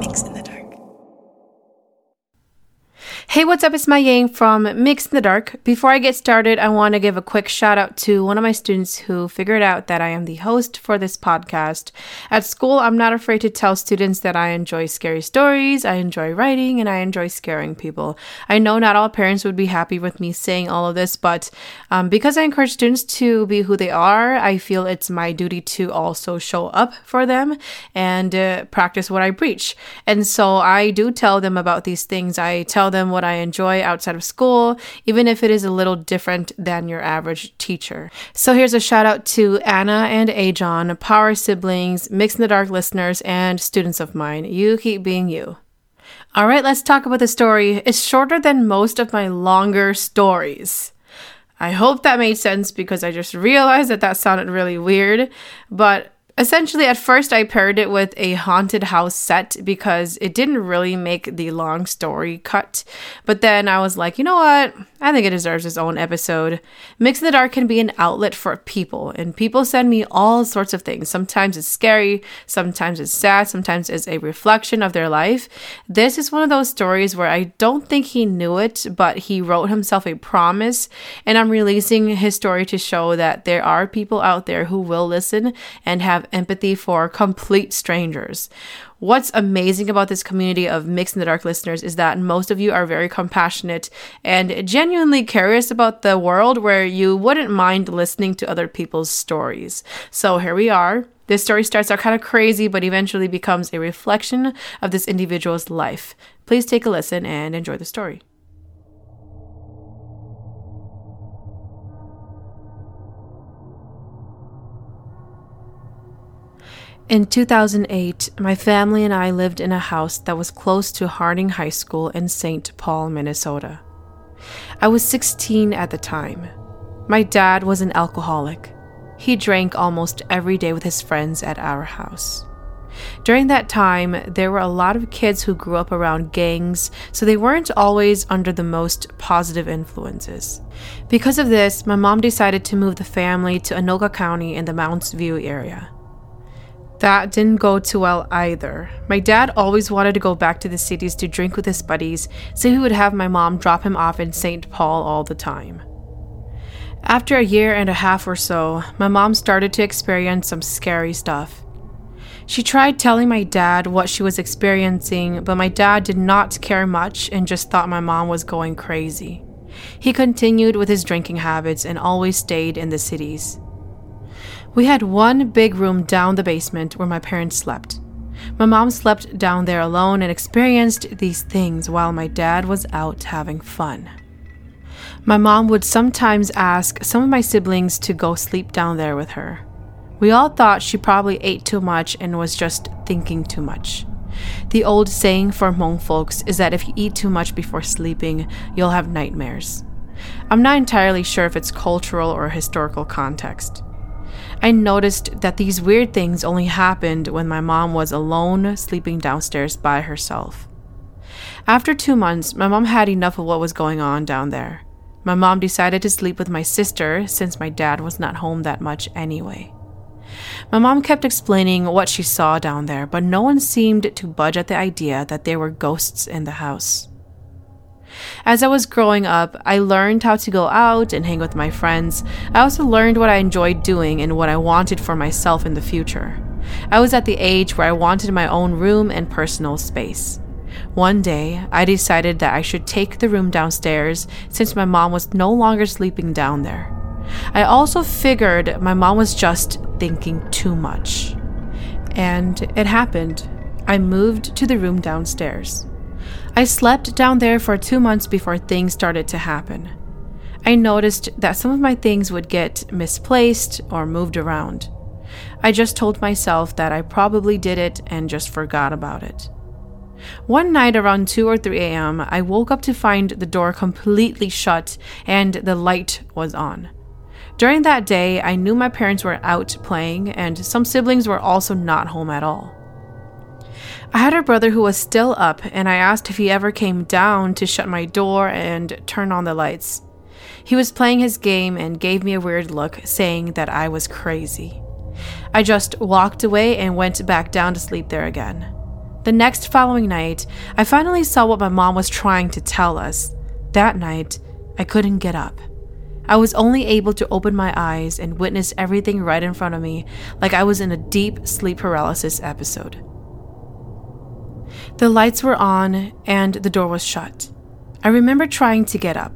MYX in the Dark. Hey, what's up? It's Mai Yang from MYX in the Dark. Before I get started, I want to give a quick shout out to one of my students who figured out that I am the host for this podcast. At school, I'm not afraid to tell students that I enjoy scary stories, I enjoy writing, and I enjoy scaring people. I know not all parents would be happy with me saying all of this, but um, because I encourage students to be who they are, I feel it's my duty to also show up for them and uh, practice what I preach. And so I do tell them about these things. I tell them what what I enjoy outside of school, even if it is a little different than your average teacher. So here's a shout out to Anna and Ajon, Power siblings, MYX in the Dark listeners, and students of mine. You keep being you. All right, let's talk about the story. It's shorter than most of my longer stories. I hope that made sense because I just realized that that sounded really weird, but Essentially, at first, I paired it with a haunted house set because it didn't really make the long story cut. But then I was like, you know what? I think it deserves its own episode. MYX in the Dark can be an outlet for people, and people send me all sorts of things. Sometimes it's scary, sometimes it's sad, sometimes it's a reflection of their life. This is one of those stories where I don't think he knew it, but he wrote himself a promise, and I'm releasing his story to show that there are people out there who will listen and have empathy for complete strangers. What's amazing about this community of MYX in the Dark listeners is that most of you are very compassionate and genuinely curious about the world where you wouldn't mind listening to other people's stories. So here we are. This story starts out kind of crazy, but eventually becomes a reflection of this individual's life. Please take a listen and enjoy the story. In 2008, my family and I lived in a house that was close to Harding High School in St. Paul, Minnesota. I was 16 at the time. My dad was an alcoholic. He drank almost every day with his friends at our house. During that time, there were a lot of kids who grew up around gangs, so they weren't always under the most positive influences. Because of this, my mom decided to move the family to Anoka County in the Mounds View area. That didn't go too well either. My dad always wanted to go back to the cities to drink with his buddies, so he would have my mom drop him off in St. Paul all the time. After a year and a half or so, my mom started to experience some scary stuff. She tried telling my dad what she was experiencing, but my dad did not care much and just thought my mom was going crazy. He continued with his drinking habits and always stayed in the cities. We had one big room down the basement where my parents slept. My mom slept down there alone and experienced these things while my dad was out having fun. My mom would sometimes ask some of my siblings to go sleep down there with her. We all thought she probably ate too much and was just thinking too much. The old saying for Hmong folks is that if you eat too much before sleeping, you'll have nightmares. I'm not entirely sure if it's cultural or historical context. I noticed that these weird things only happened when my mom was alone sleeping downstairs by herself. After two months, my mom had enough of what was going on down there. My mom decided to sleep with my sister since my dad was not home that much anyway. My mom kept explaining what she saw down there, but no one seemed to budge at the idea that there were ghosts in the house. As I was growing up, I learned how to go out and hang with my friends. I also learned what I enjoyed doing and what I wanted for myself in the future. I was at the age where I wanted my own room and personal space. One day, I decided that I should take the room downstairs since my mom was no longer sleeping down there. I also figured my mom was just thinking too much. And it happened. I moved to the room downstairs. I slept down there for two months before things started to happen. I noticed that some of my things would get misplaced or moved around. I just told myself that I probably did it and just forgot about it. One night around 2 or 3 a.m., I woke up to find the door completely shut and the light was on. During that day, I knew my parents were out playing, and some siblings were also not home at all. I had a brother who was still up, and I asked if he ever came down to shut my door and turn on the lights. He was playing his game and gave me a weird look, saying that I was crazy. I just walked away and went back down to sleep there again. The next following night, I finally saw what my mom was trying to tell us. That night, I couldn't get up. I was only able to open my eyes and witness everything right in front of me, like I was in a deep sleep paralysis episode. The lights were on and the door was shut. I remember trying to get up.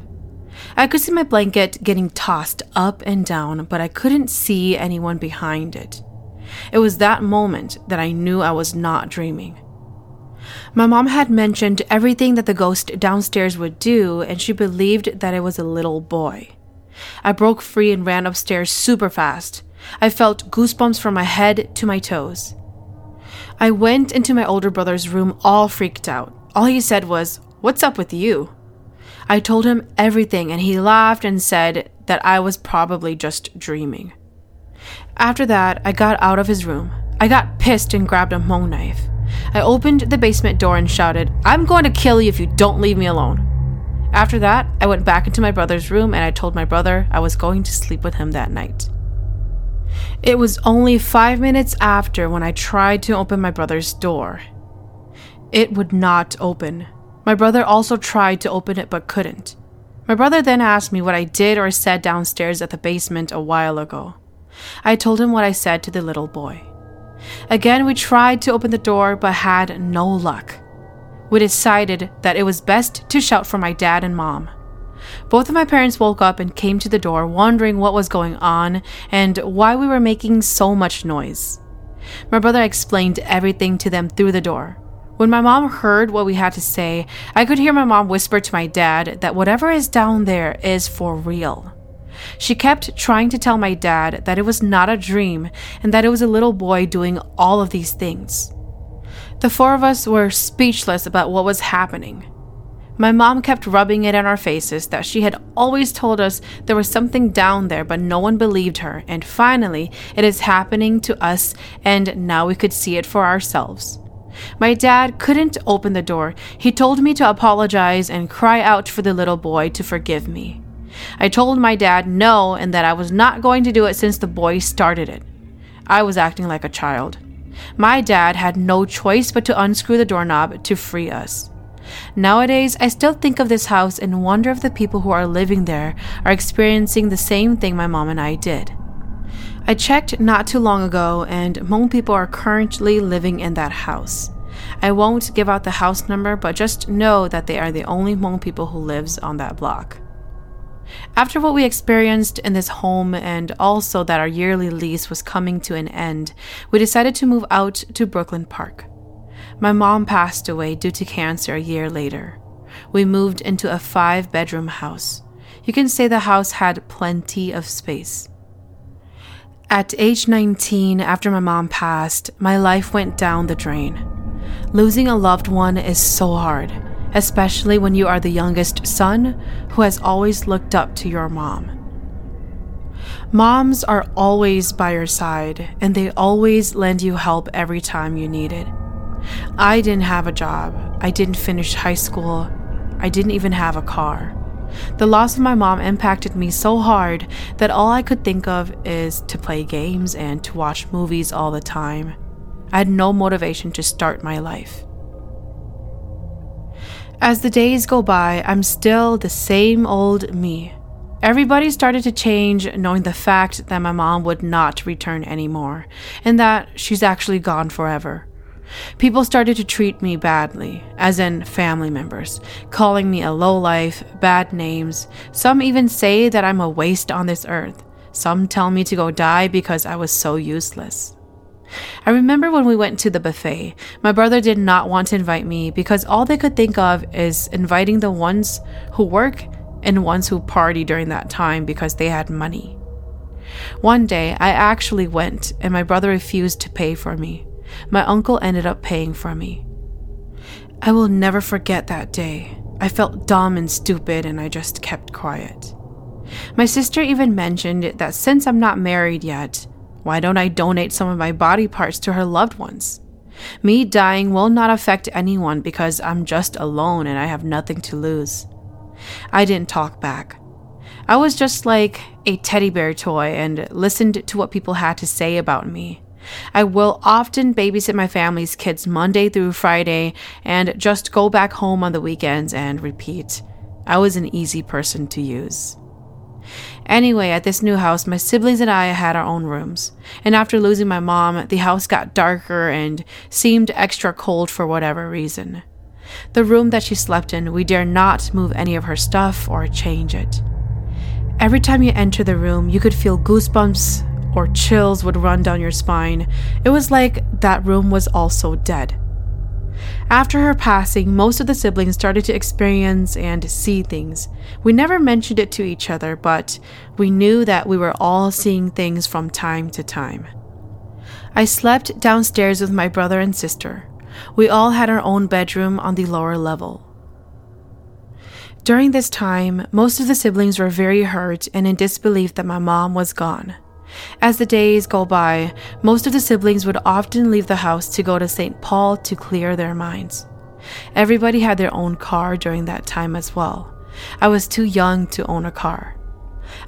I could see my blanket getting tossed up and down, but I couldn't see anyone behind it. It was that moment that I knew I was not dreaming. My mom had mentioned everything that the ghost downstairs would do, and she believed that it was a little boy. I broke free and ran upstairs super fast. I felt goosebumps from my head to my toes. I went into my older brother's room all freaked out. All he said was, What's up with you? I told him everything, and he laughed and said that I was probably just dreaming. After that, I got out of his room. I got pissed and grabbed a Hmong knife. I opened the basement door and shouted, I'm going to kill you if you don't leave me alone. After that, I went back into my brother's room and I told my brother I was going to sleep with him that night. It was only five minutes after when I tried to open my brother's door. It would not open. My brother also tried to open it but couldn't. My brother then asked me what I did or said downstairs at the basement a while ago. I told him what I said to the little boy. Again, we tried to open the door but had no luck. We decided that it was best to shout for my dad and mom. Both of my parents woke up and came to the door, wondering what was going on and why we were making so much noise. My brother explained everything to them through the door. When my mom heard what we had to say, I could hear my mom whisper to my dad that whatever is down there is for real. She kept trying to tell my dad that it was not a dream and that it was a little boy doing all of these things. The four of us were speechless about what was happening. My mom kept rubbing it in our faces that she had always told us there was something down there, but no one believed her, and finally, it is happening to us, and now we could see it for ourselves. My dad couldn't open the door. He told me to apologize and cry out for the little boy to forgive me. I told my dad no and that I was not going to do it since the boy started it. I was acting like a child. My dad had no choice but to unscrew the doorknob to free us. Nowadays, I still think of this house and wonder if the people who are living there are experiencing the same thing my mom and I did. I checked not too long ago, and Hmong people are currently living in that house. I won't give out the house number, but just know that they are the only Hmong people who lives on that block. After what we experienced in this home, and also that our yearly lease was coming to an end, we decided to move out to Brooklyn Park. My mom passed away due to cancer a year later. We moved into a five bedroom house. You can say the house had plenty of space. At age 19, after my mom passed, my life went down the drain. Losing a loved one is so hard, especially when you are the youngest son who has always looked up to your mom. Moms are always by your side, and they always lend you help every time you need it. I didn't have a job, I didn't finish high school, I didn't even have a car. The loss of my mom impacted me so hard that all I could think of is to play games and to watch movies all the time. I had no motivation to start my life. As the days go by, I'm still the same old me. Everybody started to change, knowing the fact that my mom would not return anymore, and that she's actually gone forever. People started to treat me badly, as in family members, calling me a lowlife, bad names. Some even say that I'm a waste on this earth. Some tell me to go die because I was so useless. I remember when we went to the buffet, my brother did not want to invite me because all they could think of is inviting the ones who work and ones who party during that time because they had money. One day, I actually went and my brother refused to pay for me. My uncle ended up paying for me. I will never forget that day. I felt dumb and stupid and I just kept quiet. My sister even mentioned that since I'm not married yet, why don't I donate some of my body parts to her loved ones? Me dying will not affect anyone because I'm just alone and I have nothing to lose. I didn't talk back. I was just like a teddy bear toy and listened to what people had to say about me. I will often babysit my family's kids Monday through Friday and just go back home on the weekends and repeat. I was an easy person to use. Anyway, at this new house, my siblings and I had our own rooms. And after losing my mom, the house got darker and seemed extra cold for whatever reason. The room that she slept in, we dare not move any of her stuff or change it. Every time you enter the room, you could feel goosebumps or chills would run down your spine. It was like that room was also dead. After her passing, most of the siblings started to experience and see things. We never mentioned it to each other, but we knew that we were all seeing things from time to time. I slept downstairs with my brother and sister. We all had our own bedroom on the lower level. During this time, most of the siblings were very hurt and in disbelief that my mom was gone. As the days go by, most of the siblings would often leave the house to go to St. Paul to clear their minds. Everybody had their own car during that time as well. I was too young to own a car.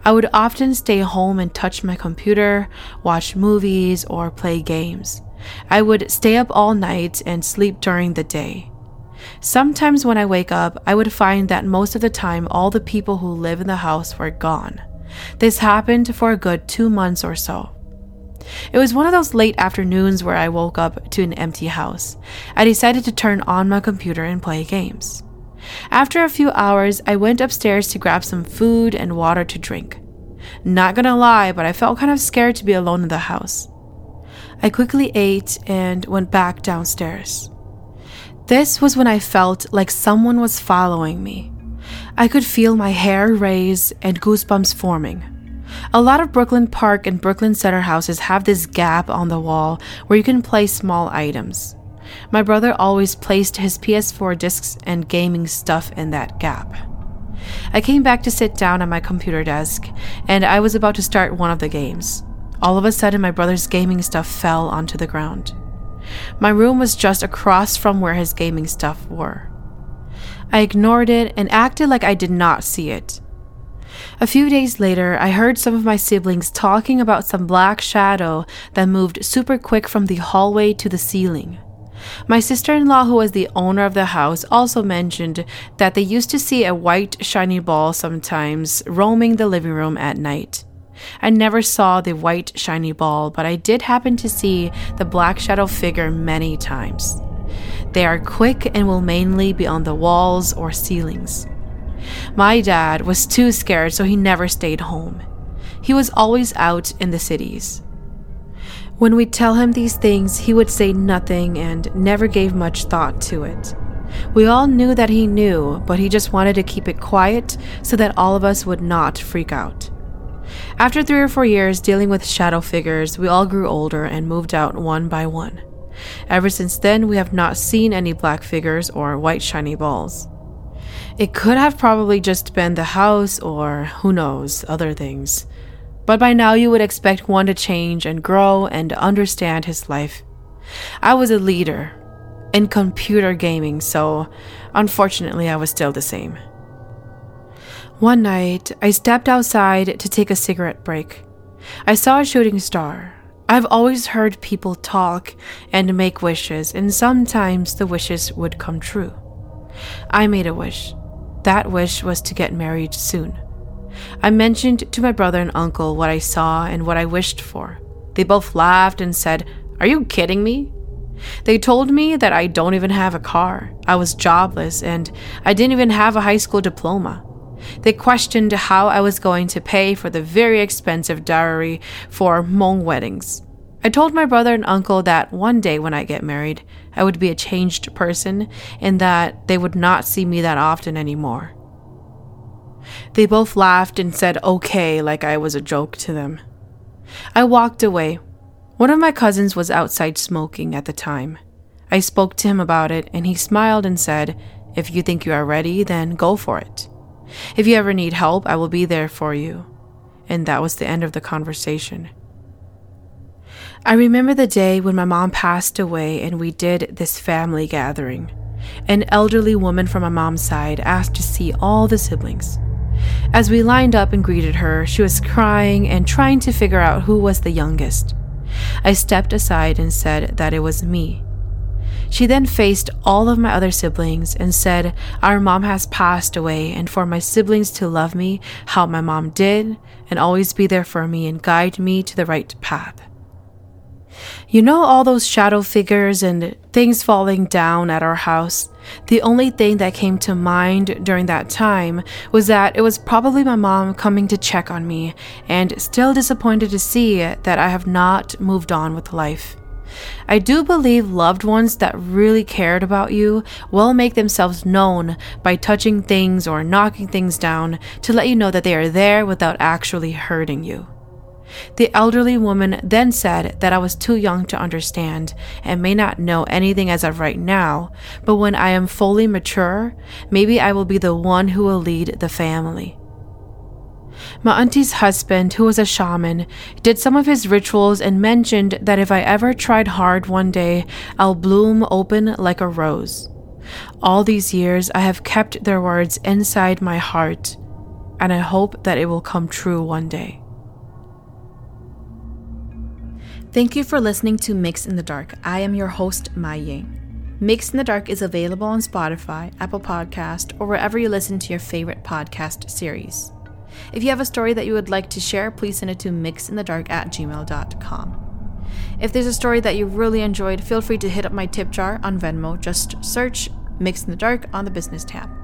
I would often stay home and touch my computer, watch movies, or play games. I would stay up all night and sleep during the day. Sometimes when I wake up, I would find that most of the time all the people who live in the house were gone. This happened for a good two months or so. It was one of those late afternoons where I woke up to an empty house. I decided to turn on my computer and play games. After a few hours, I went upstairs to grab some food and water to drink. Not gonna lie, but I felt kind of scared to be alone in the house. I quickly ate and went back downstairs. This was when I felt like someone was following me. I could feel my hair raise and goosebumps forming. A lot of Brooklyn Park and Brooklyn Center houses have this gap on the wall where you can place small items. My brother always placed his PS4 discs and gaming stuff in that gap. I came back to sit down at my computer desk, and I was about to start one of the games. All of a sudden, my brother's gaming stuff fell onto the ground. My room was just across from where his gaming stuff were. I ignored it and acted like I did not see it. A few days later, I heard some of my siblings talking about some black shadow that moved super quick from the hallway to the ceiling. My sister in law, who was the owner of the house, also mentioned that they used to see a white, shiny ball sometimes roaming the living room at night. I never saw the white, shiny ball, but I did happen to see the black shadow figure many times. They are quick and will mainly be on the walls or ceilings. My dad was too scared, so he never stayed home. He was always out in the cities. When we'd tell him these things, he would say nothing and never gave much thought to it. We all knew that he knew, but he just wanted to keep it quiet so that all of us would not freak out. After three or four years dealing with shadow figures, we all grew older and moved out one by one. Ever since then, we have not seen any black figures or white shiny balls. It could have probably just been the house or, who knows, other things. But by now, you would expect one to change and grow and understand his life. I was a leader in computer gaming, so unfortunately, I was still the same. One night, I stepped outside to take a cigarette break. I saw a shooting star. I've always heard people talk and make wishes, and sometimes the wishes would come true. I made a wish. That wish was to get married soon. I mentioned to my brother and uncle what I saw and what I wished for. They both laughed and said, Are you kidding me? They told me that I don't even have a car, I was jobless, and I didn't even have a high school diploma. They questioned how I was going to pay for the very expensive dowry for Hmong weddings. I told my brother and uncle that one day when I get married, I would be a changed person and that they would not see me that often anymore. They both laughed and said okay like I was a joke to them. I walked away. One of my cousins was outside smoking at the time. I spoke to him about it and he smiled and said, If you think you are ready, then go for it. If you ever need help, I will be there for you. And that was the end of the conversation. I remember the day when my mom passed away and we did this family gathering. An elderly woman from my mom's side asked to see all the siblings. As we lined up and greeted her, she was crying and trying to figure out who was the youngest. I stepped aside and said that it was me. She then faced all of my other siblings and said, Our mom has passed away, and for my siblings to love me how my mom did, and always be there for me and guide me to the right path. You know, all those shadow figures and things falling down at our house? The only thing that came to mind during that time was that it was probably my mom coming to check on me, and still disappointed to see that I have not moved on with life. I do believe loved ones that really cared about you will make themselves known by touching things or knocking things down to let you know that they are there without actually hurting you. The elderly woman then said that I was too young to understand and may not know anything as of right now, but when I am fully mature, maybe I will be the one who will lead the family. My auntie's husband, who was a shaman, did some of his rituals and mentioned that if I ever tried hard one day, I'll bloom open like a rose. All these years, I have kept their words inside my heart, and I hope that it will come true one day. Thank you for listening to MYX in the Dark. I am your host, Mai Yang. MYX in the Dark is available on Spotify, Apple Podcast, or wherever you listen to your favorite podcast series. If you have a story that you would like to share, please send it to myxinthedark at gmail.com. If there's a story that you really enjoyed, feel free to hit up my tip jar on Venmo. Just search MYX in the Dark on the business tab.